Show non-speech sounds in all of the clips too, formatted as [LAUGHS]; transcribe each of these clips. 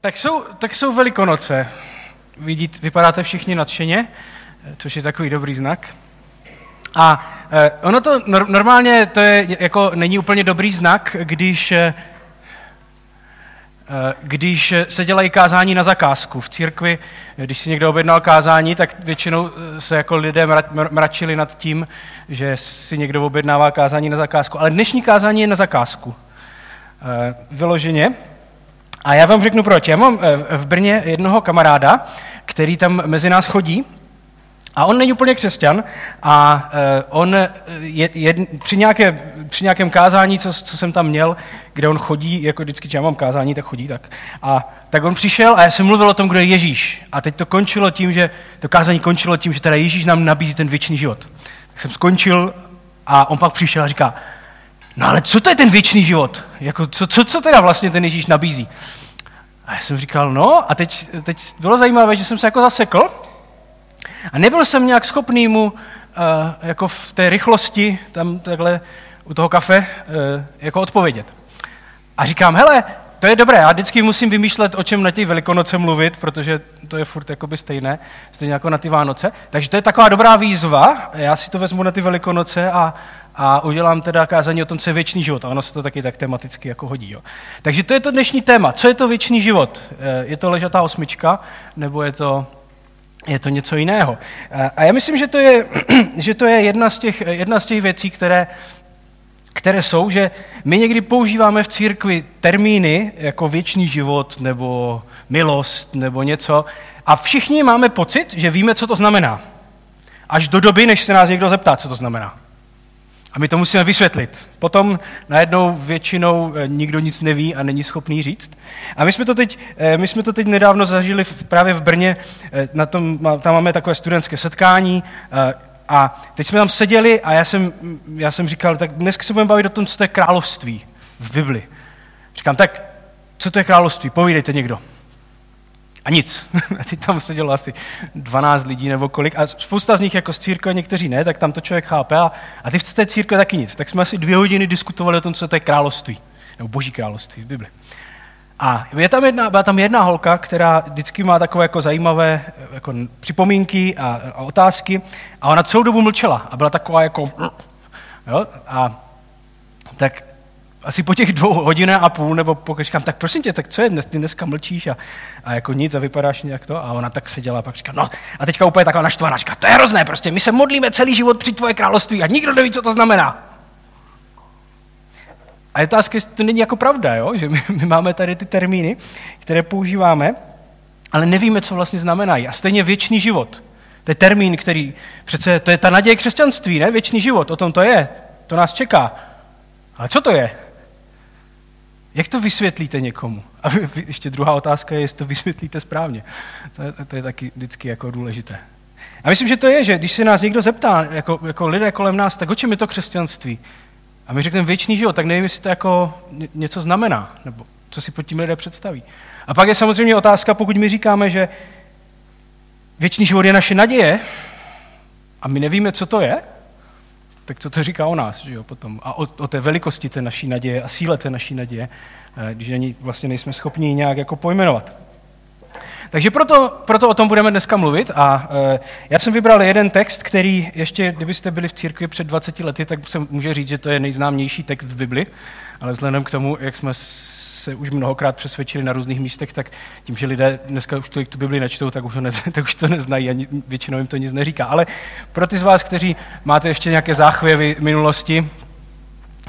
Tak jsou, tak jsou Velikonoce. Vidíte, vypadáte všichni nadšeně, což je takový dobrý znak. A eh, ono to normálně to je, jako není úplně dobrý znak, když, eh, když se dělají kázání na zakázku. V církvi, když si někdo objednal kázání, tak většinou se jako lidé mračili nad tím, že si někdo objednává kázání na zakázku. Ale dnešní kázání je na zakázku. Eh, vyloženě. A já vám řeknu proč. Já mám eh, v Brně jednoho kamaráda, který tam mezi nás chodí a on není úplně křesťan a eh, on je, je, při, nějaké, při nějakém kázání, co, co jsem tam měl, kde on chodí, jako vždycky, když já mám kázání, tak chodí tak. A tak on přišel a já jsem mluvil o tom, kdo je Ježíš. A teď to končilo tím, že to kázání končilo tím, že teda Ježíš nám nabízí ten věčný život. Tak jsem skončil a on pak přišel a říká, no ale co to je ten věčný život? Jako, co, co, co teda vlastně ten Ježíš nabízí? A já jsem říkal, no a teď, teď bylo zajímavé, že jsem se jako zasekl a nebyl jsem nějak schopný mu uh, jako v té rychlosti tam takhle u toho kafe uh, jako odpovědět. A říkám, hele, to je dobré, já vždycky musím vymýšlet, o čem na ty velikonoce mluvit, protože to je furt jakoby stejné, stejně jako na ty Vánoce. Takže to je taková dobrá výzva, já si to vezmu na ty velikonoce a, a udělám teda kázání o tom, co je věčný život. A ono se to taky tak tematicky jako hodí. Jo. Takže to je to dnešní téma. Co je to věčný život? Eh, je to ležatá osmička, nebo je to, je to něco jiného? Eh, a já myslím, že to je, [CLEARS THROAT] že to je jedna, z těch, jedna z těch věcí, které, které jsou, že my někdy používáme v církvi termíny jako věčný život nebo milost nebo něco a všichni máme pocit, že víme, co to znamená. Až do doby, než se nás někdo zeptá, co to znamená. A my to musíme vysvětlit. Potom najednou většinou eh, nikdo nic neví a není schopný říct. A my jsme to teď, eh, my jsme to teď nedávno zažili právě v Brně, eh, na tom, tam máme takové studentské setkání a teď jsme tam seděli a já jsem, já jsem říkal, tak dneska se budeme bavit o tom, co to je království v Bibli. Říkám, tak co to je království? Povídejte někdo. A nic. [LAUGHS] A teď tam sedělo asi 12 lidí nebo kolik. A spousta z nich jako z církve, někteří ne, tak tam to člověk chápe. A, a ty v té církve taky nic. Tak jsme asi dvě hodiny diskutovali o tom, co to je království. Nebo boží království v Bibli. A je tam jedna, byla tam jedna holka, která vždycky má takové jako zajímavé jako připomínky a, a otázky. A ona celou dobu mlčela. A byla taková jako... Jo? A tak asi po těch dvou hodinách a půl, nebo pokud říkám, tak prosím tě, tak co je dnes, ty dneska mlčíš a, a jako nic a vypadáš nějak to a ona tak seděla a pak říká, no a teďka úplně taková naštvaná, říká, to je hrozné, prostě my se modlíme celý život při tvoje království a nikdo neví, co to znamená. A je otázka, jestli to není jako pravda, jo? že my, my máme tady ty termíny, které používáme, ale nevíme, co vlastně znamenají. A stejně věčný život. To je termín, který přece, to je ta naděje křesťanství, ne? Věčný život, o tom to je. To nás čeká. Ale co to je? Jak to vysvětlíte někomu? A ještě druhá otázka je, jestli to vysvětlíte správně. To je, to je taky vždycky jako důležité. A myslím, že to je, že když se nás někdo zeptá, jako, jako lidé kolem nás, tak o čem je to křesťanství? A my řekneme věčný život, tak nevím, jestli to jako něco znamená, nebo co si pod tím lidé představí. A pak je samozřejmě otázka, pokud my říkáme, že věčný život je naše naděje, a my nevíme, co to je, tak co to říká o nás, že jo, potom. A o, o té velikosti té naší naděje a síle té naší naděje, eh, když ani vlastně nejsme schopni ji nějak jako pojmenovat. Takže proto, proto o tom budeme dneska mluvit a e, já jsem vybral jeden text, který ještě, kdybyste byli v církvi před 20 lety, tak se může říct, že to je nejznámější text v Bibli, ale vzhledem k tomu, jak jsme se už mnohokrát přesvědčili na různých místech, tak tím, že lidé dneska už tolik tu Bibli nečtou, tak už, to ne, [LAUGHS] tak už to neznají a většinou jim to nic neříká. Ale pro ty z vás, kteří máte ještě nějaké záchvěvy minulosti,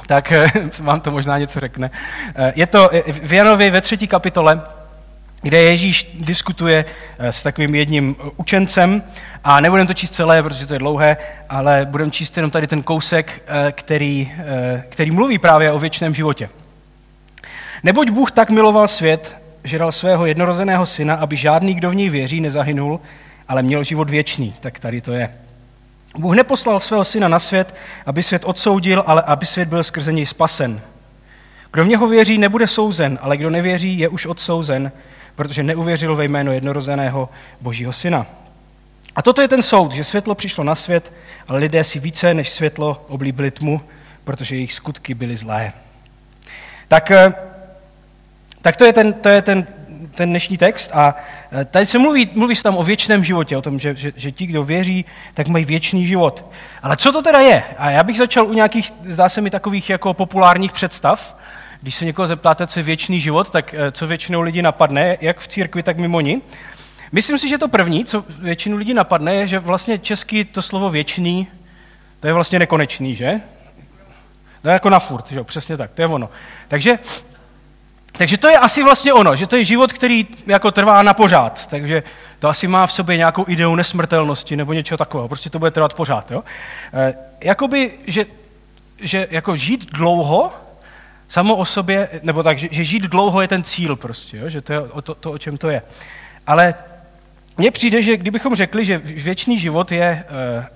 tak [LAUGHS] vám to možná něco řekne. Eh, je to v Janovi ve třetí kapitole, kde Ježíš diskutuje eh, s takovým jedním učencem a nebudem to číst celé, protože to je dlouhé, ale budeme číst jenom tady ten kousek, eh, který, který mluví právě o věčném životě. Neboť Bůh tak miloval svět, že dal svého jednorozeného syna, aby žádný, kdo v něj věří, nezahynul, ale měl život věčný. Tak tady to je. Bůh neposlal svého syna na svět, aby svět odsoudil, ale aby svět byl skrze něj spasen. Kdo v něho věří, nebude souzen, ale kdo nevěří, je už odsouzen, protože neuvěřil ve jméno jednorozeného Božího syna. A toto je ten soud, že světlo přišlo na svět, ale lidé si více než světlo oblíbili tmu, protože jejich skutky byly zlé. Tak eh, tak to je ten, to je ten ten dnešní text a eh, tady se mluví, mluví se tam o věčném životě, o tom, že, že, že ti, kdo věří, tak mají věčný život. Ale co to teda je? A já bych začal u nějakých, zdá se mi, takových jako populárních představ. Když se někoho zeptáte, co je věčný život, tak eh, co většinou lidi napadne, jak v církvi, tak mimo ní. Myslím si, že to první, co většinu lidí napadne, je, že vlastně česky to slovo věčný, to je vlastně nekonečný, že? To je jako na furt, že? přesně tak, to je ono. Takže takže to je asi vlastně ono, že to je život, který jako trvá na pořád. Takže to asi má v sobě nějakou ideu nesmrtelnosti nebo něčeho takového. Prostě to bude trvat pořád. Jo? E, jakoby, že, že jako žít dlouho samo o sobě, nebo tak, že, že žít dlouho je ten cíl prostě, jo? že to je o to, to, o čem to je. Ale mně přijde, že kdybychom řekli, že věčný život je, e,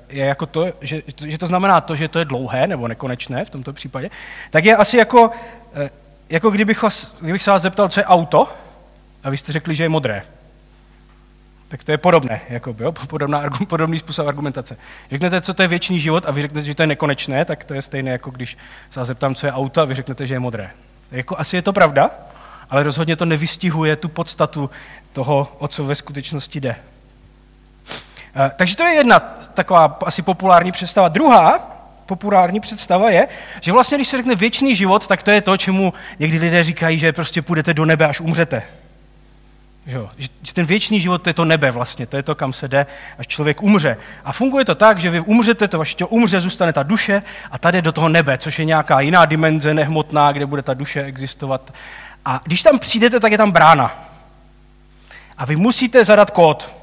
je jako to, že, že to znamená to, že to je dlouhé nebo nekonečné v tomto případě, tak je asi jako e, jako kdybych, vás, kdybych se vás zeptal, co je auto, a vy jste řekli, že je modré. Tak to je podobné, jako, jo? [LAUGHS] Podobná, podobný způsob argumentace. Řeknete, co to je věčný život a vy řeknete, že to je nekonečné, tak to je stejné, jako když se vás zeptám, co je auto a vy řeknete, že je modré. Jako, asi je to pravda, ale rozhodně to nevystihuje tu podstatu toho, o co ve skutečnosti jde. Eh, takže to je jedna taková asi populární představa. Druhá populární představa je, že vlastně, když se řekne věčný život, tak to je to, čemu někdy lidé říkají, že prostě půjdete do nebe, až umřete. Že, že ten věčný život to je to nebe vlastně, to je to, kam se jde, až člověk umře. A funguje to tak, že vy umřete, to vaše umře, zůstane ta duše a tady do toho nebe, což je nějaká jiná dimenze nehmotná, kde bude ta duše existovat. A když tam přijdete, tak je tam brána. A vy musíte zadat kód,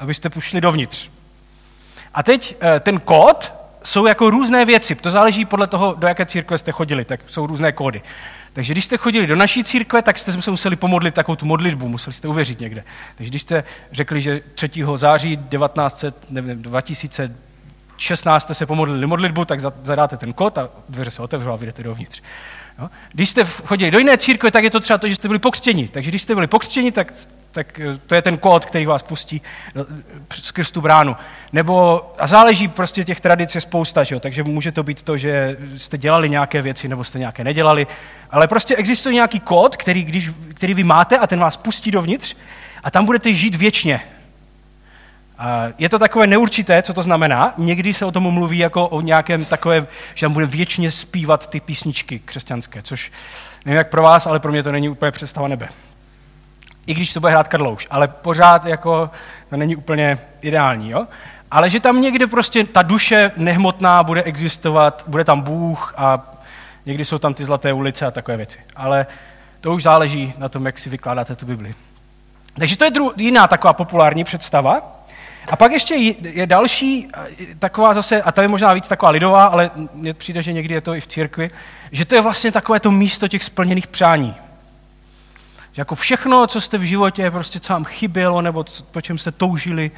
abyste pušli dovnitř. A teď eh, ten kód jsou jako různé věci. To záleží podle toho, do jaké církve jste chodili, tak jsou různé kódy. Takže když jste chodili do naší církve, tak jste se museli pomodlit takovou tu modlitbu, museli jste uvěřit někde. Takže když jste řekli, že 3. září 1900, nevím, 2016 jste se pomodlili modlitbu, tak zadáte ten kód a dveře se otevřou a vyjdete dovnitř. Jo? Když jste chodili do jiné církve, tak je to třeba to, že jste byli pokřtěni. Takže když jste byli pokřtěni, tak tak eh, to je ten kód, který vás pustí eh, skrz tu bránu. Nebo, a záleží prostě těch tradic je spousta, že jo? takže může to být to, že jste dělali nějaké věci, nebo jste nějaké nedělali, ale prostě existuje nějaký kód, který, když, který vy máte a ten vás pustí dovnitř a tam budete žít věčně. Je to takové neurčité, co to znamená. Někdy se o tom mluví jako o nějakém takové, že tam bude věčně zpívat ty písničky křesťanské, což nevím jak pro vás, ale pro mě to není úplně představa nebe i když to bude hrát Karlouš, ale pořád jako to není úplně ideální, jo? Ale že tam někde prostě ta duše nehmotná bude existovat, bude tam Bůh a někdy jsou tam ty zlaté ulice a takové věci. Ale to už záleží na tom, jak si vykládáte tu Bibli. Takže to je dru- jiná taková populární představa. A pak ještě je další taková zase, a je možná víc taková lidová, ale mně přijde, že někdy je to i v církvi, že to je vlastně takové to místo těch splněných přání. Že jako všechno, co jste v životě, prostě vám chybělo, nebo po čem jste toužili,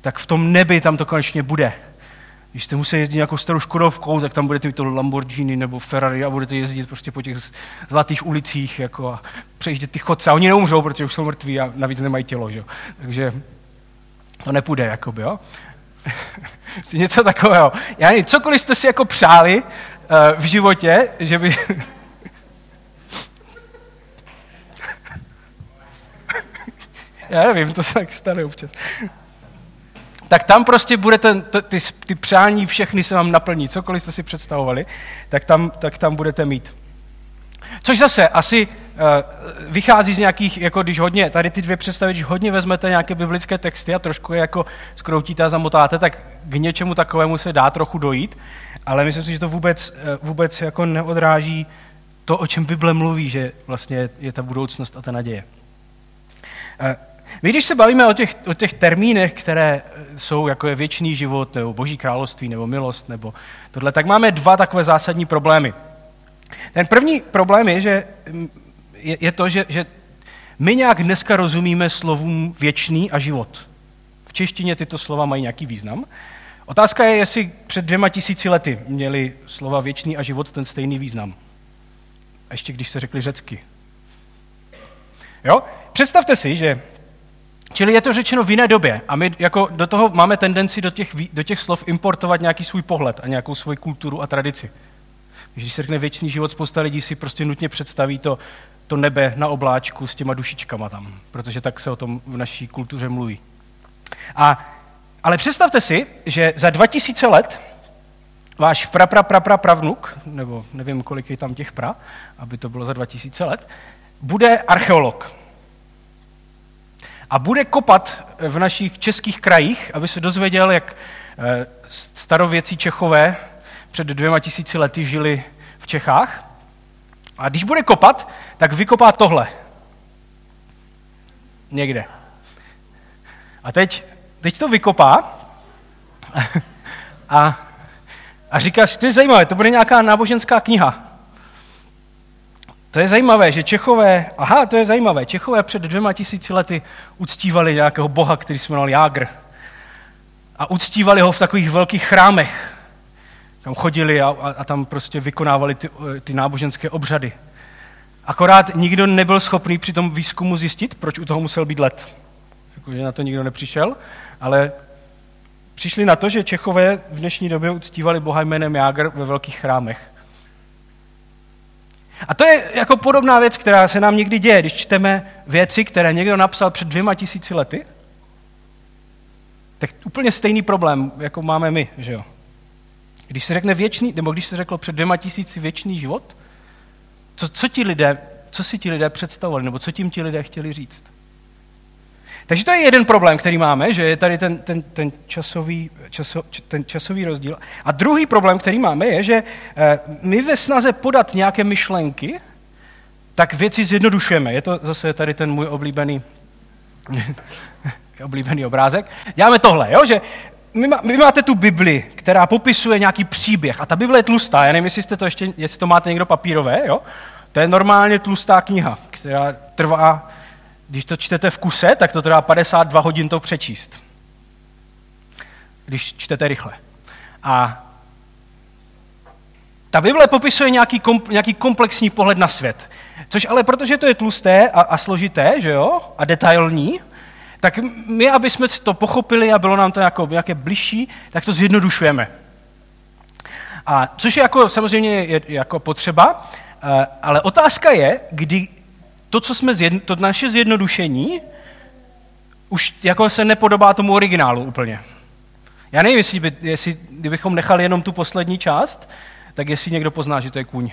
tak v tom nebi tam to konečně bude. Když jste museli jezdit nějakou starou Škodovkou, tak tam budete mít to Lamborghini nebo Ferrari a budete jezdit prostě po těch zlatých ulicích jako a přejíždět ty chodce. A oni neumřou, protože už jsou mrtví a navíc nemají tělo. Že? Takže to nepůjde, jakoby, jo? [LAUGHS] něco takového. Já nevím, cokoliv jste si jako přáli uh, v životě, že by, [LAUGHS] Já nevím, to se tak stane občas. Tak tam prostě bude ten, ty, ty přání všechny se vám naplní. Cokoliv jste si představovali, tak tam, tak tam budete mít. Což zase asi uh, vychází z nějakých, jako když hodně, tady ty dvě představy, když hodně vezmete nějaké biblické texty a trošku je jako skroutíte a zamotáte, tak k něčemu takovému se dá trochu dojít, ale myslím si, že to vůbec, uh, vůbec jako neodráží to, o čem Bible mluví, že vlastně je ta budoucnost a ta naděje. Uh, my když se bavíme o těch, o těch termínech, které jsou jako je věčný život, nebo boží království, nebo milost, nebo tohle, tak máme dva takové zásadní problémy. Ten první problém je, že je, je to, že, že my nějak dneska rozumíme slovům věčný a život. V češtině tyto slova mají nějaký význam. Otázka je, jestli před dvěma tisíci lety měli slova věčný a život ten stejný význam. A ještě když se řekli řecky. Jo? Představte si, že Čili je to řečeno v jiné době a my jako do toho máme tendenci do těch, do těch slov importovat nějaký svůj pohled a nějakou svoji kulturu a tradici. Když se řekne věčný život, spousta lidí si prostě nutně představí to to nebe na obláčku s těma dušičkama tam, protože tak se o tom v naší kultuře mluví. A, ale představte si, že za 2000 let váš pra, pra, pra, pra, pravnuk, nebo nevím, kolik je tam těch pra, aby to bylo za 2000 let, bude archeolog. A bude kopat v našich českých krajích, aby se dozvěděl, jak eh, starověcí Čechové před dvěma tisíci lety žili v Čechách. A když bude kopat, tak vykopá tohle. Někde. A teď, teď to vykopá a, a říká si, to je zajímavé, to bude nějaká náboženská kniha. To je zajímavé, že Čechové, aha, to je zajímavé, Čechové před dvěma tisíci lety uctívali nějakého boha, který se jmenoval Jágr. A uctívali ho v takových velkých chrámech. Tam chodili a, a, a tam prostě vykonávali ty, ty náboženské obřady. Akorát nikdo nebyl schopný při tom výzkumu zjistit, proč u toho musel být let. Jakože na to nikdo nepřišel, ale přišli na to, že Čechové v dnešní době uctívali boha jménem Jágr ve velkých chrámech. A to je jako podobná věc, která se nám někdy děje, když čteme věci, které někdo napsal před dvěma tisíci lety, tak úplně stejný problém, jako máme my, že jo. Když se řekne věčný, nebo když se řeklo před dvěma tisíci věčný život, co, co, ti lidé, co si ti lidé představovali, nebo co tím ti lidé chtěli říct? Takže to je jeden problém, který máme, že je tady ten, ten, ten, časový, časo, ten časový rozdíl. A druhý problém, který máme, je, že eh, my ve snaze podat nějaké myšlenky, tak věci zjednodušujeme. Je to zase tady ten můj oblíbený, [LAUGHS] oblíbený obrázek. Děláme tohle, jo? že my, má, my máte tu Bibli, která popisuje nějaký příběh a ta Bible je tlustá, já nevím, jestli, jste to ještě, jestli to máte někdo papírové, jo? to je normálně tlustá kniha, která trvá když to čtete v kuse, tak to trvá 52 hodin to přečíst. Když čtete rychle. A ta Bible popisuje nějaký, kom, nějaký komplexní pohled na svět. Což ale protože to je tlusté a, a složité, že jo, a detailní, tak my, aby jsme to pochopili a bylo nám to jako, nějaké bližší, tak to zjednodušujeme. A což je jako samozřejmě je, jako potřeba, eh, ale otázka je, kdy to, co jsme zjedno, to naše zjednodušení už jako se nepodobá tomu originálu úplně. Já nevím, jestli, by, jestli kdybychom nechali jenom tu poslední část, tak jestli někdo pozná, že to je kůň.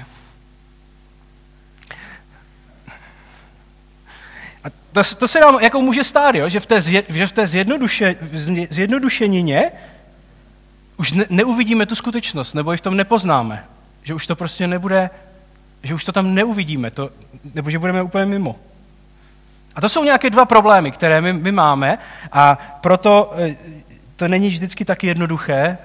To, to se nám jako může stát, jo? že v té, zje, že v té zjednoduše, zjednodušenině už ne, neuvidíme tu skutečnost, nebo ji v tom nepoznáme. Že už to prostě nebude že už to tam neuvidíme, to, nebo že budeme úplně mimo. A to jsou nějaké dva problémy, které my, my máme a proto eh, to není vždycky tak jednoduché eh,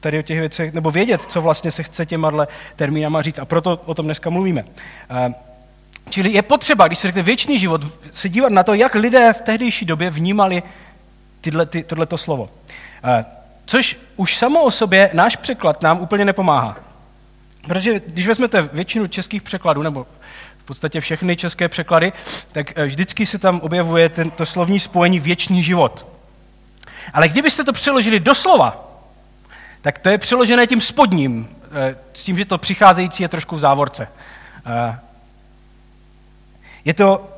tady o těch věcech, nebo vědět, co vlastně se chce těma termínama říct a proto o tom dneska mluvíme. Eh, čili je potřeba, když se řekne věčný život, se dívat na to, jak lidé v tehdejší době vnímali tyhle, ty, tohleto slovo. Což už samo o sobě náš překlad nám úplně nepomáhá. Protože když vezmete většinu českých překladů, nebo v podstatě všechny české překlady, tak eh, vždycky se tam objevuje tento slovní spojení věčný život. Ale kdybyste to přeložili do slova, tak to je přeložené tím spodním, eh, s tím, že to přicházející je trošku v závorce. Je to,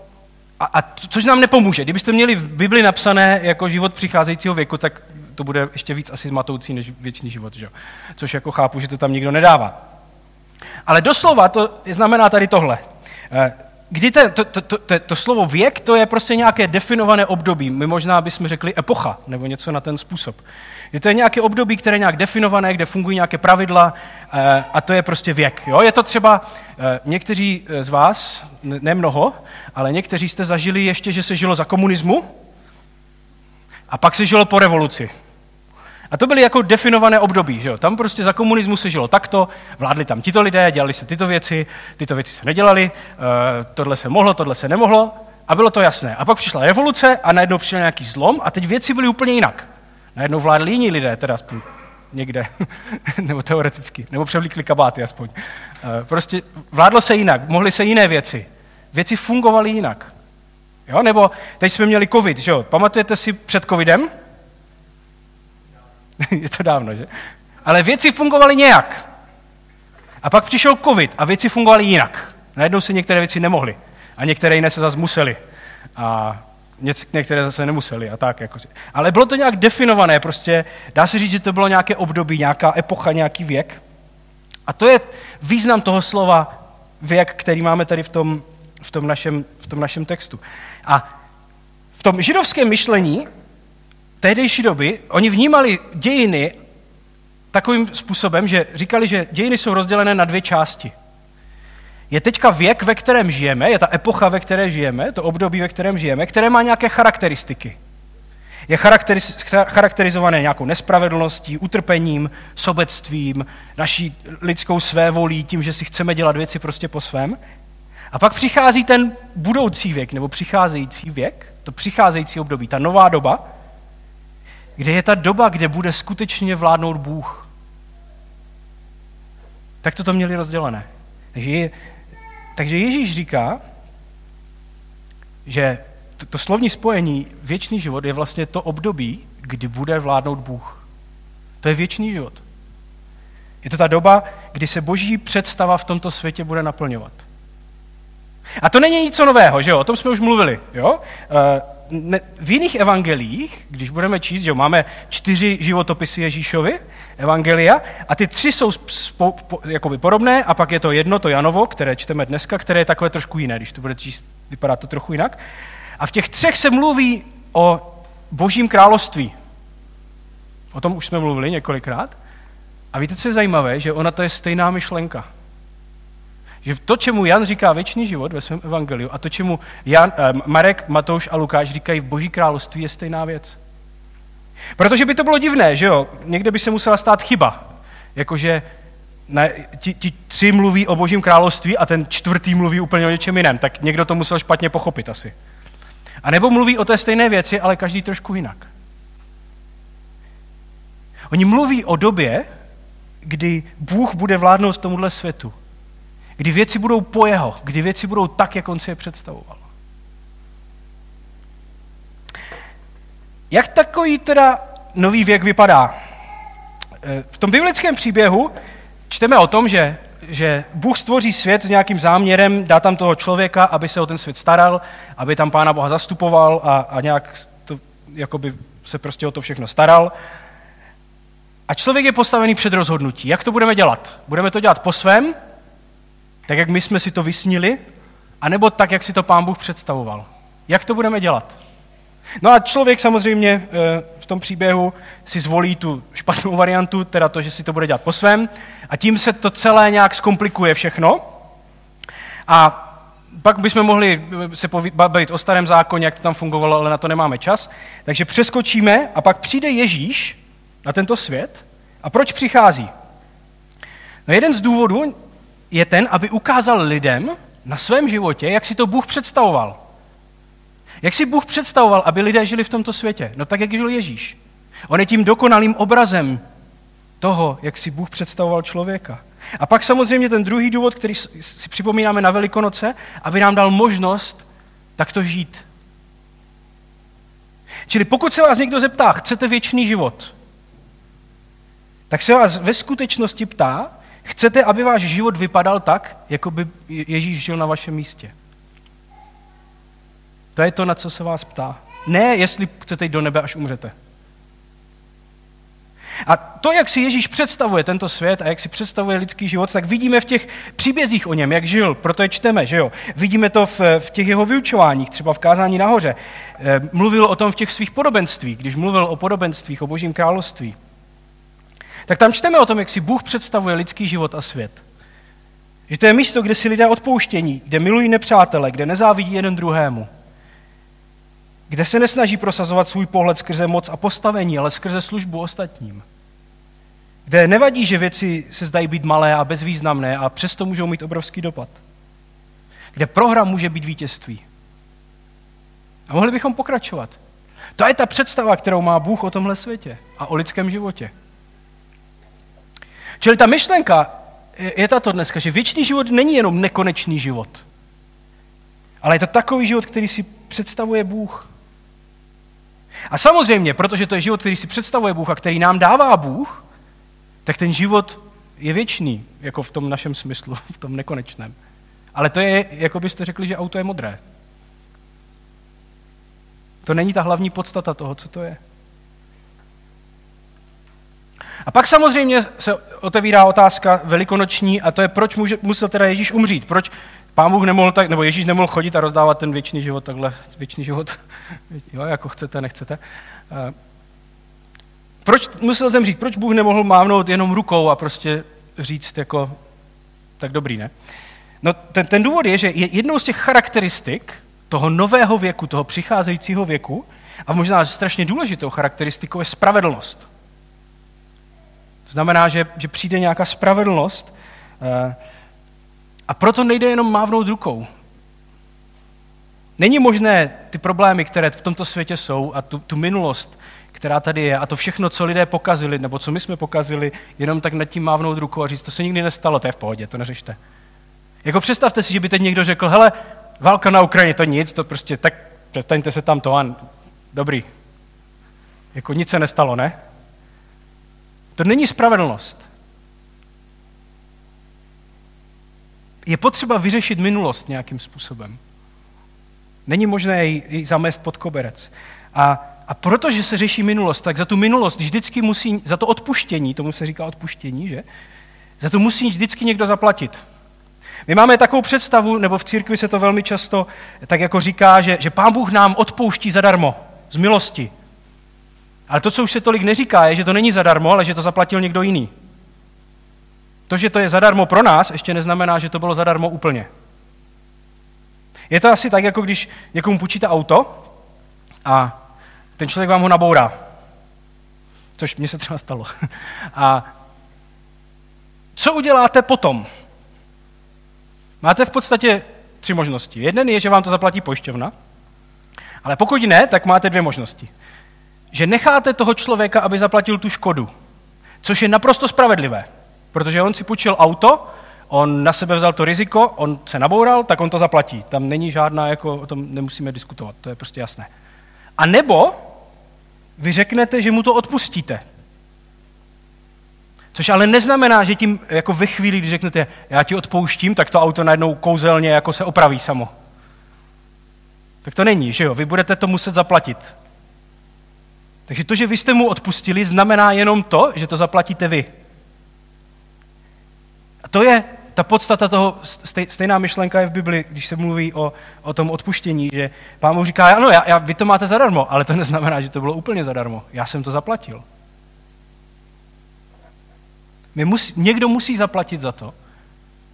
a, a což nám nepomůže. Kdybyste měli v Bibli napsané jako život přicházejícího věku, tak to bude ještě víc asi zmatoucí než věčný život. Že? Což jako chápu, že to tam nikdo nedává. Ale doslova to znamená tady tohle. Eh, kdy te, to, to, to, to, to slovo věk, to je prostě nějaké definované období. My možná bychom řekli epocha, nebo něco na ten způsob. Kdy to je nějaké období, které je nějak definované, kde fungují nějaké pravidla eh, a to je prostě věk. Jo? Je to třeba, eh, někteří z vás, ne mnoho, ale někteří jste zažili ještě, že se žilo za komunismu a pak se žilo po revoluci. A to byly jako definované období, že jo? Tam prostě za komunismu se žilo takto, vládli tam tito lidé, dělali se tyto věci, tyto věci se nedělali, tohle se mohlo, tohle se nemohlo a bylo to jasné. A pak přišla revoluce a najednou přišel nějaký zlom a teď věci byly úplně jinak. Najednou vládli jiní lidé, teda aspoň někde, [LAUGHS] nebo teoreticky, nebo převlíkli kabáty aspoň. Uh, prostě vládlo se jinak, mohly se jiné věci. Věci fungovaly jinak. Jo? Nebo teď jsme měli covid, že jo? Pamatujete si před covidem? [LAUGHS] je to dávno, že? Ale věci fungovaly nějak. A pak přišel covid a věci fungovaly jinak. Najednou se některé věci nemohly. A některé jiné se zase museli. A některé zase nemuseli a tak. Jako. Ale bylo to nějak definované, prostě dá se říct, že to bylo nějaké období, nějaká epocha, nějaký věk. A to je význam toho slova věk, který máme tady v tom, v tom, našem, v tom našem textu. A v tom židovském myšlení tehdejší doby, oni vnímali dějiny takovým způsobem, že říkali, že dějiny jsou rozdělené na dvě části. Je teďka věk, ve kterém žijeme, je ta epocha, ve které žijeme, to období, ve kterém žijeme, které má nějaké charakteristiky. Je charakterizované nějakou nespravedlností, utrpením, sobectvím, naší lidskou svévolí, tím, že si chceme dělat věci prostě po svém. A pak přichází ten budoucí věk, nebo přicházející věk, to přicházející období, ta nová doba, kde je ta doba, kde bude skutečně vládnout Bůh. Tak to to měli rozdělené. Takže, takže Ježíš říká, že to, to slovní spojení věčný život je vlastně to období, kdy bude vládnout Bůh. To je věčný život. Je to ta doba, kdy se boží představa v tomto světě bude naplňovat. A to není nic nového, že jo? O tom jsme už mluvili, jo? Ne, v jiných evangelích, když budeme číst, že máme čtyři životopisy Ježíšovi, evangelia, a ty tři jsou spou, po, jakoby podobné, a pak je to jedno, to Janovo, které čteme dneska, které je takové trošku jiné, když to bude číst, vypadá to trochu jinak. A v těch třech se mluví o božím království. O tom už jsme mluvili několikrát. A víte, co je zajímavé? Že ona to je stejná myšlenka. Že to, čemu Jan říká věčný život ve svém evangeliu a to, čemu Jan, eh, Marek, Matouš a Lukáš říkají v boží království, je stejná věc. Protože by to bylo divné, že jo? Někde by se musela stát chyba. Jakože ne, ti, ti tři mluví o božím království a ten čtvrtý mluví úplně o něčem jiném. Tak někdo to musel špatně pochopit asi. A nebo mluví o té stejné věci, ale každý trošku jinak. Oni mluví o době, kdy Bůh bude vládnout tomuhle světu. Kdy věci budou po jeho, kdy věci budou tak, jak on si je představoval. Jak takový teda nový věk vypadá? Eh, v tom biblickém příběhu čteme o tom, že, že Bůh stvoří svět s nějakým záměrem, dá tam toho člověka, aby se o ten svět staral, aby tam Pána Boha zastupoval a, a nějak to, jakoby se prostě o to všechno staral. A člověk je postavený před rozhodnutí. Jak to budeme dělat? Budeme to dělat po svém, tak jak my jsme si to vysnili, anebo tak, jak si to pán Bůh představoval. Jak to budeme dělat? No a člověk samozřejmě eh, v tom příběhu si zvolí tu špatnou variantu, teda to, že si to bude dělat po svém, a tím se to celé nějak zkomplikuje všechno. A pak bychom mohli eh, se bavit o starém zákoně, jak to tam fungovalo, ale na to nemáme čas. Takže přeskočíme a pak přijde Ježíš na tento svět. A proč přichází? No jeden z důvodů je ten, aby ukázal lidem na svém životě, jak si to Bůh představoval. Jak si Bůh představoval, aby lidé žili v tomto světě? No tak, jak žil Ježíš. On je tím dokonalým obrazem toho, jak si Bůh představoval člověka. A pak samozřejmě ten druhý důvod, který si připomínáme na Velikonoce, aby nám dal možnost takto žít. Čili pokud se vás někdo zeptá, chcete věčný život, tak se vás ve skutečnosti ptá, Chcete, aby váš život vypadal tak, jako by Ježíš žil na vašem místě? To je to, na co se vás ptá. Ne, jestli chcete jít do nebe, až umřete. A to, jak si Ježíš představuje tento svět a jak si představuje lidský život, tak vidíme v těch příbězích o něm, jak žil, proto je čteme, že jo. Vidíme to v, v těch jeho vyučováních, třeba v kázání nahoře. Eh, mluvil o tom v těch svých podobenstvích, když mluvil o podobenstvích, o božím království tak tam čteme o tom, jak si Bůh představuje lidský život a svět. Že to je místo, kde si lidé odpouštění, kde milují nepřátele, kde nezávidí jeden druhému. Kde se nesnaží prosazovat svůj pohled skrze moc a postavení, ale skrze službu ostatním. Kde nevadí, že věci se zdají být malé a bezvýznamné a přesto můžou mít obrovský dopad. Kde prohra může být vítězství. A mohli bychom pokračovat. To je ta představa, kterou má Bůh o tomhle světě a o lidském životě. Čili ta myšlenka je tato dneska, že věčný život není jenom nekonečný život, ale je to takový život, který si představuje Bůh. A samozřejmě, protože to je život, který si představuje Bůh a který nám dává Bůh, tak ten život je věčný, jako v tom našem smyslu, v tom nekonečném. Ale to je, jako byste řekli, že auto je modré. To není ta hlavní podstata toho, co to je. A pak samozřejmě se otevírá otázka velikonoční a to je, proč může, musel teda Ježíš umřít. Proč pán Bůh nemohl tak, nebo Ježíš nemohl chodit a rozdávat ten věčný život takhle, věčný život, [LAUGHS] jo, jako chcete, nechcete. Proč musel zemřít? Proč Bůh nemohl mávnout jenom rukou a prostě říct jako, tak dobrý, ne? No ten, ten důvod je, že jednou z těch charakteristik toho nového věku, toho přicházejícího věku, a možná strašně důležitou charakteristikou je spravedlnost. Znamená, že, že přijde nějaká spravedlnost eh, a proto nejde jenom mávnout rukou. Není možné ty problémy, které v tomto světě jsou a tu, tu minulost, která tady je a to všechno, co lidé pokazili, nebo co my jsme pokazili, jenom tak nad tím mávnout rukou a říct, to se nikdy nestalo, to je v pohodě, to neřešte. Jako představte si, že by teď někdo řekl, hele, válka na Ukrajině, to nic, to prostě, tak přestaňte se tam to a dobrý. Jako nic se nestalo, ne? To není spravedlnost. Je potřeba vyřešit minulost nějakým způsobem. Není možné ji zamést pod koberec. A, a protože se řeší minulost, tak za tu minulost vždycky musí, za to odpuštění, tomu se říká odpuštění, že? Za to musí vždycky někdo zaplatit. My máme takovou představu, nebo v církvi se to velmi často tak jako říká, že, že Pán Bůh nám odpouští zadarmo, z milosti. Ale to, co už se tolik neříká, je, že to není zadarmo, ale že to zaplatil někdo jiný. To, že to je zadarmo pro nás, ještě neznamená, že to bylo zadarmo úplně. Je to asi tak, jako když někomu půjčíte auto a ten člověk vám ho nabourá. Což mně se třeba stalo. [LAUGHS] A co uděláte potom? Máte v podstatě tři možnosti. Jeden je, že vám to zaplatí pojišťovna, ale pokud ne, tak máte dvě možnosti. Že necháte toho člověka, aby zaplatil tu škodu, což je naprosto spravedlivé, protože on si půjčil auto, on na sebe vzal to riziko, on se naboural, tak on to zaplatí. Tam není žádná, jako o tom nemusíme diskutovat, to je prostě jasné. A nebo vy řeknete, že mu to odpustíte. Což ale neznamená, že tím jako ve chvíli, když řeknete, já ti odpouštím, tak to auto najednou kouzelně jako se opraví samo. Tak to není, že jo? Vy budete to muset zaplatit. Takže to, že vy jste mu odpustili, znamená jenom to, že to zaplatíte vy. A to je ta podstata toho, stejná myšlenka je v Bibli, když se mluví o, o tom odpuštění, že pán Bůh říká, ano, já, já, vy to máte zadarmo, ale to [LAUGHS] neznamená, že to bylo úplně zadarmo. Já jsem to zaplatil. My musí, někdo musí zaplatit za to,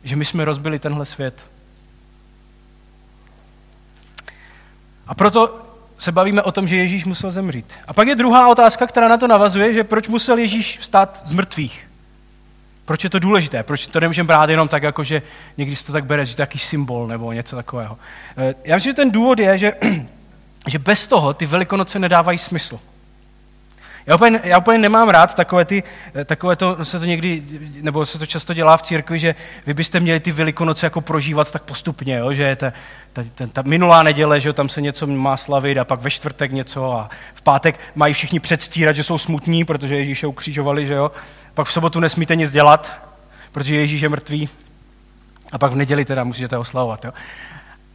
že my jsme rozbili tenhle svět. A proto se bavíme o tom, že Ježíš musel zemřít. A pak je druhá otázka, která na to navazuje, že proč musel Ježíš vstát z mrtvých. Proč je to důležité? Proč to nemůžeme brát jenom tak, jako že někdy si to tak bere, že to je symbol nebo něco takového. Eh, já myslím, že ten důvod je, že, [CLEARS THROAT] že bez toho ty velikonoce nedávají smysl. Já úplně, já úplně nemám rád takové, ty, takové to, se to někdy, nebo se to často dělá v církvi, že vy byste měli ty velikonoce jako prožívat tak postupně, jo? že ta, ta, ta, ta, minulá neděle, že tam se něco má slavit a pak ve čtvrtek něco a v pátek mají všichni předstírat, že jsou smutní, protože Ježíše ukřižovali, že jo. Pak v sobotu nesmíte nic dělat, protože Ježíš je mrtvý. A pak v neděli teda musíte oslavovat. Jo?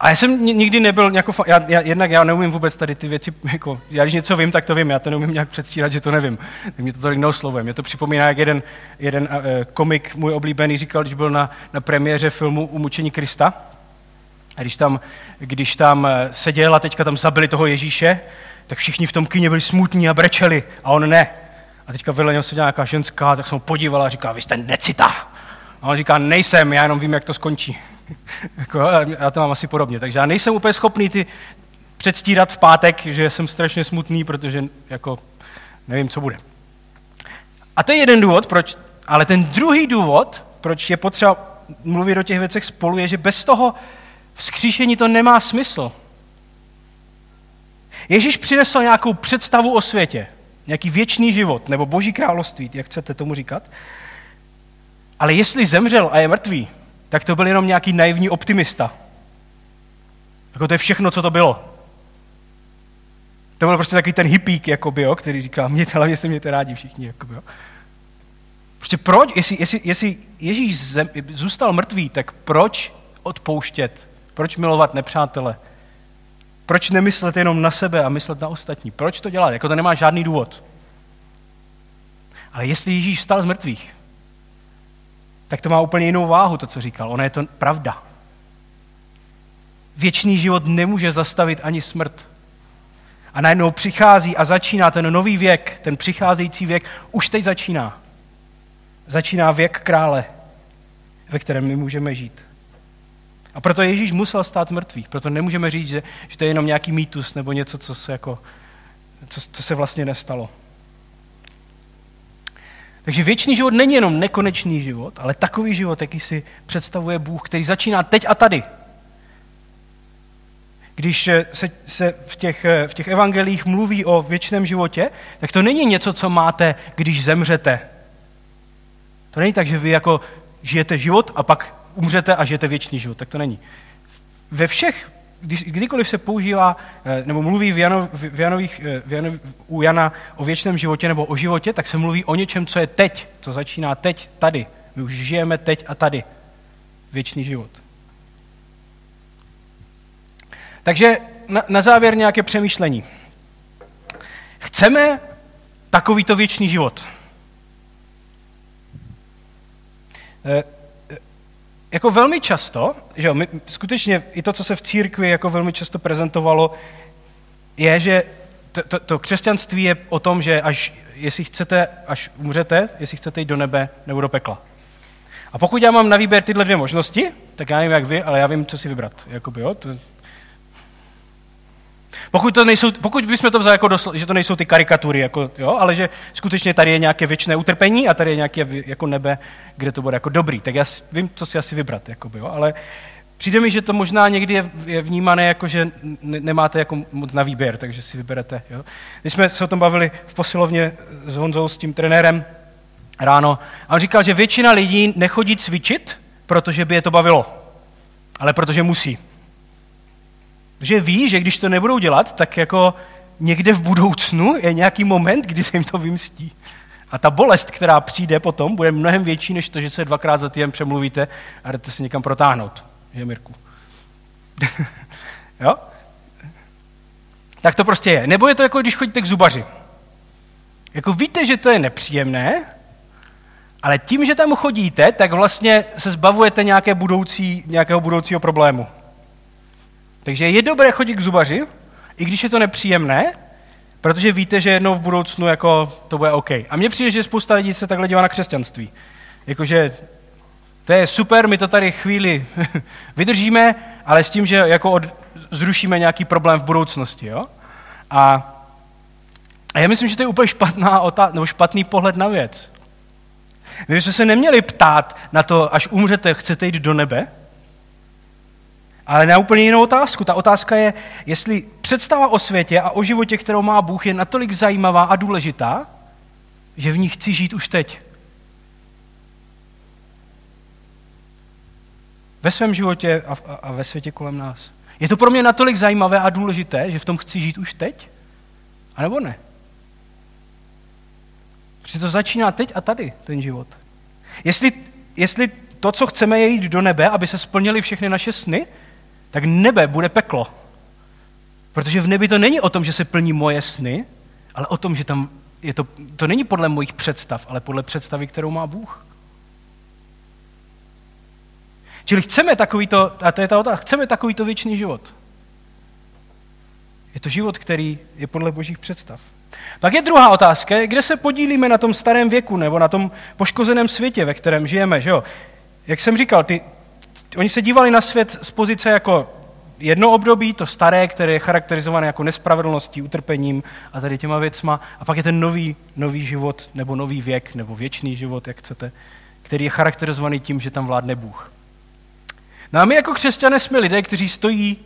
A já jsem nikdy nebyl, jako, já, já, jednak já neumím vůbec tady ty věci, jako, já když něco vím, tak to vím, já to neumím nějak předstírat, že to nevím. Tak mě to tolik neoslovuje. Mě to připomíná, jak jeden, jeden uh, komik můj oblíbený říkal, když byl na, na premiéře filmu Umučení Krista, a když tam, když tam eh, seděl a teďka tam zabili toho Ježíše, tak všichni v tom kyně byli smutní a brečeli a on ne. A teďka vedle něho seděla nějaká ženská, tak jsem ho podívala a říká, vy jste necita. A on říká, nejsem, já jenom vím, jak to skončí. [LAUGHS] jako, já to mám asi podobně. Takže já nejsem úplně schopný ty předstírat v pátek, že jsem strašně smutný, protože jako nevím, co bude. A to je jeden důvod, proč, ale ten druhý důvod, proč je potřeba mluvit o těch věcech spolu, je, že bez toho vzkříšení to nemá smysl. Ježíš přinesl nějakou představu o světě, nějaký věčný život, nebo boží království, jak chcete tomu říkat. Ale jestli zemřel a je mrtvý, tak to byl jenom nějaký naivní optimista. Jako to je všechno, co to bylo. To byl prostě takový ten hippík, jakoby, jo, který říká, mě hlavně se mějte rádi všichni. Jakoby, jo. Prostě proč, jestli, jestli, jestli Ježíš zem, zůstal mrtvý, tak proč odpouštět? Proč milovat nepřátele? Proč nemyslet jenom na sebe a myslet na ostatní? Proč to dělat? Jako to nemá žádný důvod. Ale jestli Ježíš stal z mrtvých, tak to má úplně jinou váhu, to, co říkal. Ona je to pravda. Věčný život nemůže zastavit ani smrt. A najednou přichází a začíná ten nový věk, ten přicházející věk, už teď začíná. Začíná věk krále, ve kterém my můžeme žít. A proto Ježíš musel stát z mrtvých. Proto nemůžeme říct, že, že to je jenom nějaký mýtus nebo něco, co se, jako, co, co se vlastně nestalo. Takže věčný život není jenom nekonečný život, ale takový život, jaký si představuje Bůh, který začíná teď a tady. Když se, se v, těch, v těch evangelích mluví o věčném životě, tak to není něco, co máte, když zemřete. To není tak, že vy jako žijete život a pak umřete a žijete věčný život. Tak to není. Ve všech, když, kdykoliv se používá eh, nebo mluví v Jano, v Janových, eh, v Janov, u Jana o věčném životě nebo o životě, tak se mluví o něčem, co je teď, co začíná teď, tady. My už žijeme teď a tady. Věčný život. Takže na, na závěr nějaké přemýšlení. Chceme takovýto věčný život. Jako velmi často, že jo, my, skutečně i to, co se v církvi jako velmi často prezentovalo, je, že to, to, to křesťanství je o tom, že až, jestli chcete, až umřete, jestli chcete jít do nebe nebo do pekla. A pokud já mám na výběr tyhle dvě možnosti, tak já nevím, jak vy, ale já vím, co si vybrat. Jakoby, jo, to, pokud, to nejsou, pokud bychom to vzali jako dosl, že to nejsou ty karikatury, jako, jo, ale že skutečně tady je nějaké věčné utrpení a tady je nějaké jako nebe, kde to bude jako dobrý, tak já vím, co si asi vybrat. Jakoby, jo, ale přijde mi, že to možná někdy je, je vnímané jako, že ne, nemáte jako moc na výběr, takže si vyberete. Jo. Když jsme se o tom bavili v posilovně s Honzou, s tím trenérem ráno, a on říkal, že většina lidí nechodí cvičit, protože by je to bavilo, ale protože musí. Protože ví, že když to nebudou dělat, tak jako někde v budoucnu je nějaký moment, kdy se jim to vymstí. A ta bolest, která přijde potom, bude mnohem větší, než to, že se dvakrát za týden přemluvíte a jdete se někam protáhnout. Je, Mirku? [LAUGHS] jo? Tak to prostě je. Nebo je to jako, když chodíte k zubaři. Jako víte, že to je nepříjemné, ale tím, že tam chodíte, tak vlastně se zbavujete nějaké budoucí, nějakého budoucího problému. Takže je dobré chodit k zubaři, i když je to nepříjemné, protože víte, že jednou v budoucnu jako to bude OK. A mně přijde, že spousta lidí se takhle dívá na křesťanství. Jakože to je super, my to tady chvíli [LAUGHS] vydržíme, ale s tím, že jako od, zrušíme nějaký problém v budoucnosti. Jo? A, a já myslím, že to je úplně špatná otá- nebo špatný pohled na věc. My bychom se neměli ptát na to, až umřete, chcete jít do nebe, ale na úplně jinou otázku. Ta otázka je, jestli představa o světě a o životě, kterou má Bůh, je natolik zajímavá a důležitá, že v ní chci žít už teď. Ve svém životě a, a, ve světě kolem nás. Je to pro mě natolik zajímavé a důležité, že v tom chci žít už teď? A nebo ne? Protože to začíná teď a tady, ten život. Jestli, jestli to, co chceme, je jít do nebe, aby se splnily všechny naše sny, tak nebe bude peklo. Protože v nebi to není o tom, že se plní moje sny, ale o tom, že tam je to, to není podle mojich představ, ale podle představy, kterou má Bůh. Čili chceme takovýto, a to je ta otázka, chceme takovýto věčný život. Je to život, který je podle božích představ. Pak je druhá otázka, kde se podílíme na tom starém věku nebo na tom poškozeném světě, ve kterém žijeme. Že jo? Jak jsem říkal, ty, oni se dívali na svět z pozice jako jedno období, to staré, které je charakterizované jako nespravedlností, utrpením a tady těma věcma. A pak je ten nový, nový život, nebo nový věk, nebo věčný život, jak chcete, který je charakterizovaný tím, že tam vládne Bůh. No a my jako křesťané jsme lidé, kteří stojí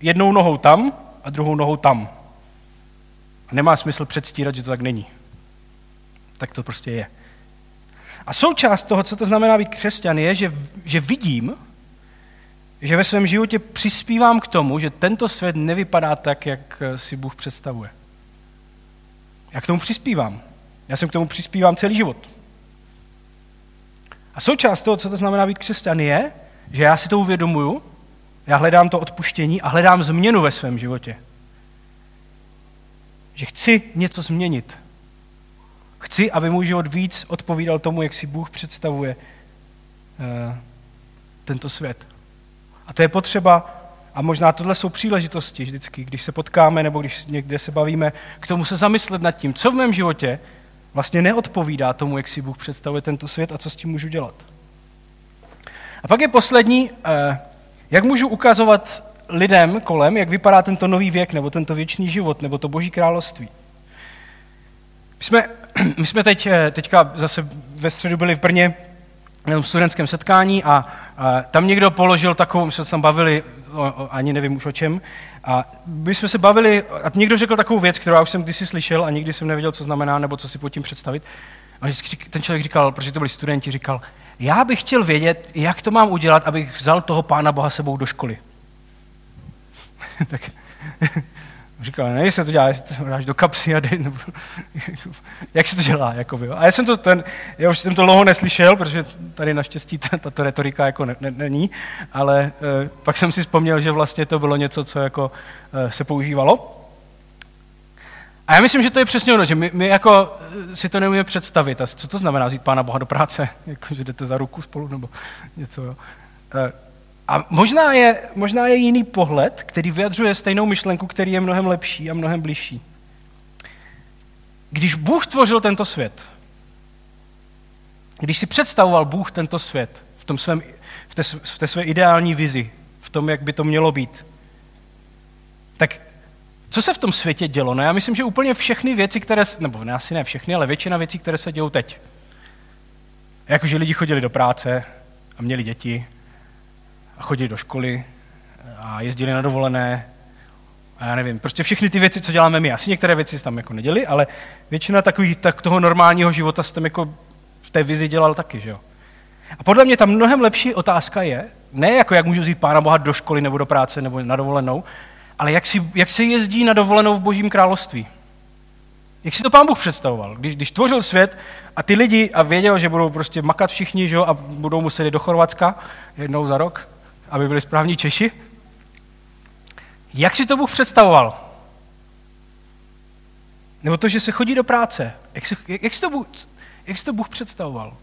jednou nohou tam a druhou nohou tam. A nemá smysl předstírat, že to tak není. Tak to prostě je. A součást toho, co to znamená být křesťan, je, že, že vidím, že ve svém životě přispívám k tomu, že tento svět nevypadá tak, jak si Bůh představuje. Já k tomu přispívám. Já jsem k tomu přispívám celý život. A součást toho, co to znamená být křesťan, je, že já si to uvědomuju, já hledám to odpuštění a hledám změnu ve svém životě. Že chci něco změnit. Chci, aby můj život víc odpovídal tomu, jak si Bůh představuje uh, tento svět. A to je potřeba, a možná tohle jsou příležitosti vždycky, když se potkáme nebo když někde se bavíme, k tomu se zamyslet nad tím, co v mém životě vlastně neodpovídá tomu, jak si Bůh představuje tento svět a co s tím můžu dělat. A pak je poslední, uh, jak můžu ukazovat lidem kolem, jak vypadá tento nový věk, nebo tento věčný život, nebo to boží království. My jsme, [CLEARS THROAT] my jsme teď, eh, teďka zase ve středu byli v Brně na studentském setkání a, a tam někdo položil takovou, my jsme se tam bavili, o, o, ani nevím už o čem, a my jsme se bavili, a někdo řekl takovou věc, kterou já už jsem kdysi slyšel a nikdy jsem nevěděl, co znamená, nebo co si pod tím představit. A ten člověk říkal, protože to byli studenti, říkal, já bych chtěl vědět, jak to mám udělat, abych vzal toho pána Boha sebou do školy. [LAUGHS] tak říkal, ne, se to dělá, jestli to dáš do kapsy a dej, nebo, [LAUGHS] jak se to dělá. Jakoby, a já jsem to, ten, já už jsem to dlouho neslyšel, protože tady naštěstí tato retorika jako ne, ne, není, ale uh, pak jsem si vzpomněl, že vlastně to bylo něco, co jako uh, se používalo. A já myslím, že to je přesně ono, že my, my jako eh, si to neumíme představit. A co to znamená vzít Pána Boha do práce? [LAUGHS] Jako, že jdete za ruku spolu nebo něco. Jo. Eh, a možná je, možná je jiný pohled, který vyjadřuje stejnou myšlenku, který je mnohem lepší a mnohem bližší. Když Bůh tvořil tento svět, když si představoval Bůh tento svět v, tom svém, v, té, v té své ideální vizi, v tom, jak by to mělo být, tak co se v tom světě dělo? No já myslím, že úplně všechny věci, které, nebo ne asi ne všechny, ale většina věcí, které se dějou teď. Jakože lidi chodili do práce a měli děti a chodili do školy a jezdili na dovolené a já nevím, prostě všechny ty věci, co děláme my. Asi některé věci tam jako neděli, ale většina takových, tak toho normálního života jsem jako v té vizi dělal taky, že jo. A podle mě ta mnohem lepší otázka je, ne jako jak můžu vzít Pána Boha do školy nebo do práce nebo na dovolenou, ale jak, si, jak se jezdí na dovolenou v Božím království? Jak si to pán Bůh představoval? Když, když tvořil svět a ty lidi a věděl, že budou prostě makat všichni že jo, a budou muset jít do Chorvatska jednou za rok, aby byli správní Češi, jak si to Bůh představoval? Nebo to, že se chodí do práce. Jak, se, jak, jak, si, to Bůh, jak si to Bůh představoval?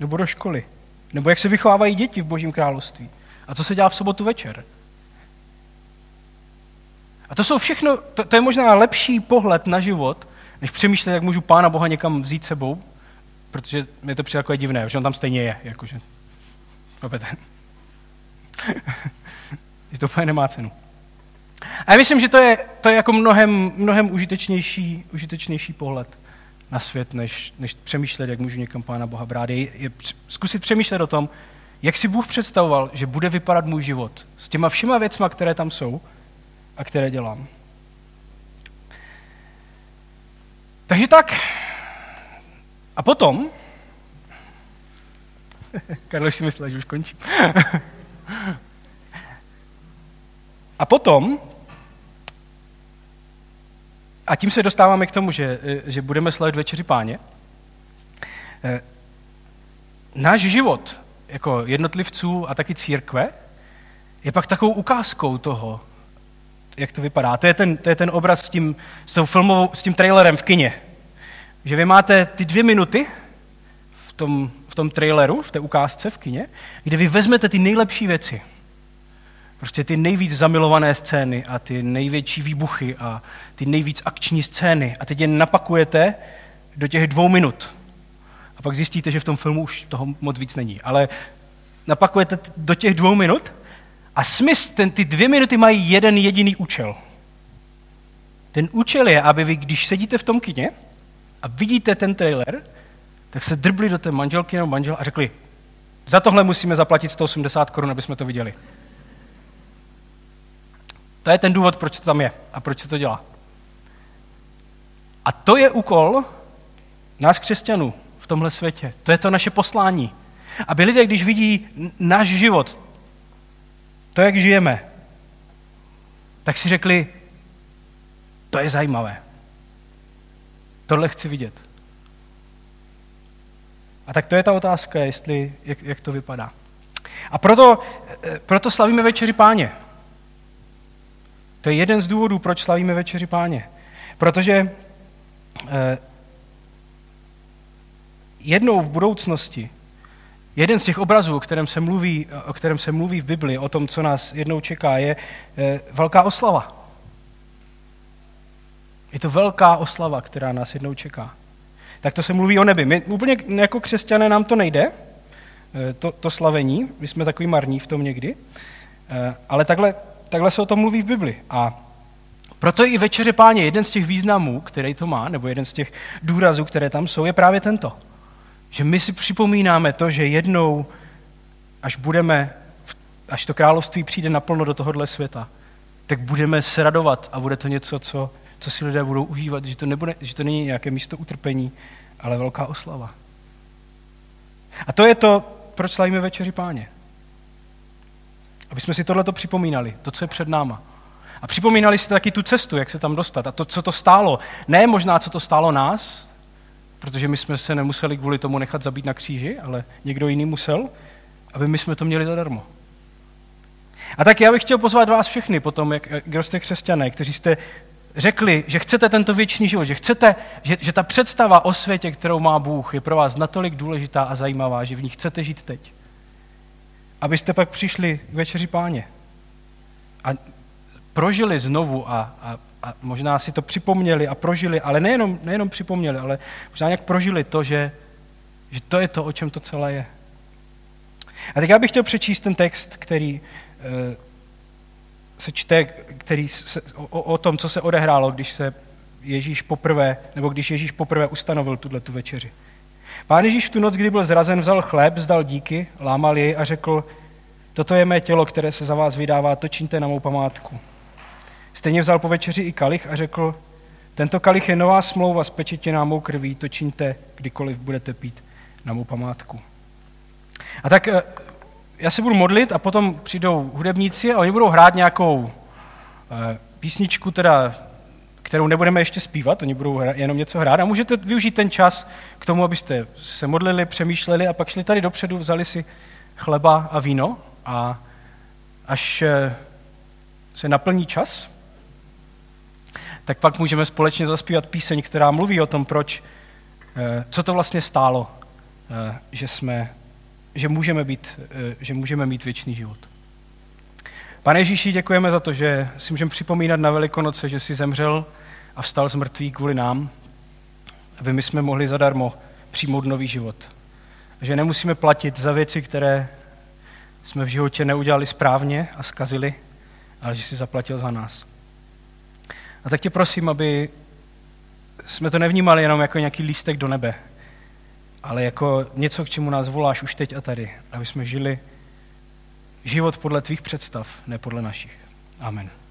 Nebo do školy? Nebo jak se vychovávají děti v Božím království? A co se dělá v sobotu večer? A to jsou všechno, to, to je možná lepší pohled na život, než přemýšlet, jak můžu Pána Boha někam vzít sebou, protože mi to přijde jako divné, že on tam stejně je, jakože. [LAUGHS] to úplně nemá cenu. A já myslím, že to je, to je jako mnohem, mnohem užitečnější, užitečnější pohled na svět, než, než přemýšlet, jak můžu někam Pána Boha brát. Je, je zkusit přemýšlet o tom, jak si Bůh představoval, že bude vypadat můj život s těma všema věcma, které tam jsou, a které dělám. Takže tak. A potom, [LAUGHS] Karlo si myslel, že už končím. [LAUGHS] a potom, a tím se dostáváme k tomu, že, že budeme slavit večeři páně, eh, náš život jako jednotlivců a taky církve je pak takovou ukázkou toho, jak to vypadá. To je ten, to je ten obraz s tím, s, tou filmovou, s tím trailerem v kině. Že vy máte ty dvě minuty v tom, v tom traileru, v té ukázce v kině, kde vy vezmete ty nejlepší věci. Prostě ty nejvíc zamilované scény a ty největší výbuchy a ty nejvíc akční scény a teď je napakujete do těch dvou minut. A pak zjistíte, že v tom filmu už toho moc víc není. Ale napakujete do těch dvou minut a smysl, ten, ty dvě minuty mají jeden jediný účel. Ten účel je, aby vy, když sedíte v tom kině a vidíte ten trailer, tak se drbli do té manželky nebo manžel a řekli, za tohle musíme zaplatit 180 korun, aby jsme to viděli. To je ten důvod, proč to tam je a proč se to dělá. A to je úkol nás křesťanů v tomhle světě. To je to naše poslání. Aby lidé, když vidí náš život, to, jak žijeme, tak si řekli, to je zajímavé. Tohle chci vidět. A tak to je ta otázka, jestli, jak, jak to vypadá. A proto, eh, proto slavíme večeři páně. To je jeden z důvodů, proč slavíme večeři páně. Protože eh, jednou v budoucnosti, jeden z těch obrazů, o kterém se mluví, o kterém se mluví v Bibli, o tom, co nás jednou čeká, je eh, velká oslava. Je to velká oslava, která nás jednou čeká. Tak to se mluví o nebi. My úplně jako křesťané nám to nejde, eh, to, to slavení, my jsme takový marní v tom někdy, eh, ale takhle, takhle se o tom mluví v Bibli. A proto i večeře páně, jeden z těch významů, který to má, nebo jeden z těch důrazů, které tam jsou, je právě tento. Že my si připomínáme to, že jednou, až budeme, až to království přijde naplno do tohohle světa, tak budeme se radovat a bude to něco, co co si lidé budou užívat, že to, nebude, že to není nějaké místo utrpení, ale velká oslava. A to je to, proč slavíme večeři páně. Aby jsme si tohleto připomínali, to, co je před náma. A připomínali si taky tu cestu, jak se tam dostat. A to, co to stálo. Ne možná, co to stálo nás, protože my jsme se nemuseli kvůli tomu nechat zabít na kříži, ale někdo jiný musel, aby my jsme to měli zadarmo. A tak já bych chtěl pozvat vás všechny potom, jak, kdo jste křesťané, kteří jste řekli, že chcete tento věčný život, že chcete, že, že ta představa o světě, kterou má Bůh, je pro vás natolik důležitá a zajímavá, že v ní chcete žít teď. Abyste pak přišli k večeři páně a prožili znovu a, a, a možná si to připomněli a prožili, ale nejenom, nejenom připomněli, ale možná nějak prožili to, že, že to je to, o čem to celé je. A teď já bych chtěl přečíst ten text, který eh, se čte, který se, o, o tom, co se odehrálo, když se Ježíš poprvé, nebo když Ježíš poprvé ustanovil tuhle tu večeři. Pán Ježíš v tu noc, kdy byl zrazen, vzal chléb, zdal díky, lámal jej a řekl, toto je mé tělo, které se za vás vydává, to čiňte na mou památku. Stejně vzal po večeři i kalich a řekl, tento kalich je nová smlouva s pečetěná mou krví, to čiňte, kdykoliv budete pít na mou památku. A tak eh, já se budu modlit a potom přijdou hudebníci a oni budou hrát nějakou eh, písničku, teda, kterou nebudeme ještě zpívat, oni budou jenom něco hrát. A můžete využít ten čas k tomu, abyste se modlili, přemýšleli a pak šli tady dopředu, vzali si chleba a víno a až eh, se naplní čas, tak pak můžeme společně zaspívat píseň, která mluví o tom, proč, eh, co to vlastně stálo, že jsme že můžeme, být, eh, že můžeme mít věčný život. Pane Ježíši, děkujeme za to, že si můžeme připomínat na Velikonoce, že jsi zemřel a vstal z mrtvých kvůli nám, aby my jsme mohli zadarmo přijmout nový život. Že nemusíme platit za věci, které jsme v životě neudělali správně a zkazili, ale že jsi zaplatil za nás. A tak tě prosím, aby jsme to nevnímali jenom jako nějaký lístek do nebe, ale jako něco, k čemu nás voláš už teď a tady, aby jsme žili život podle tvých představ, ne podle našich. Amen.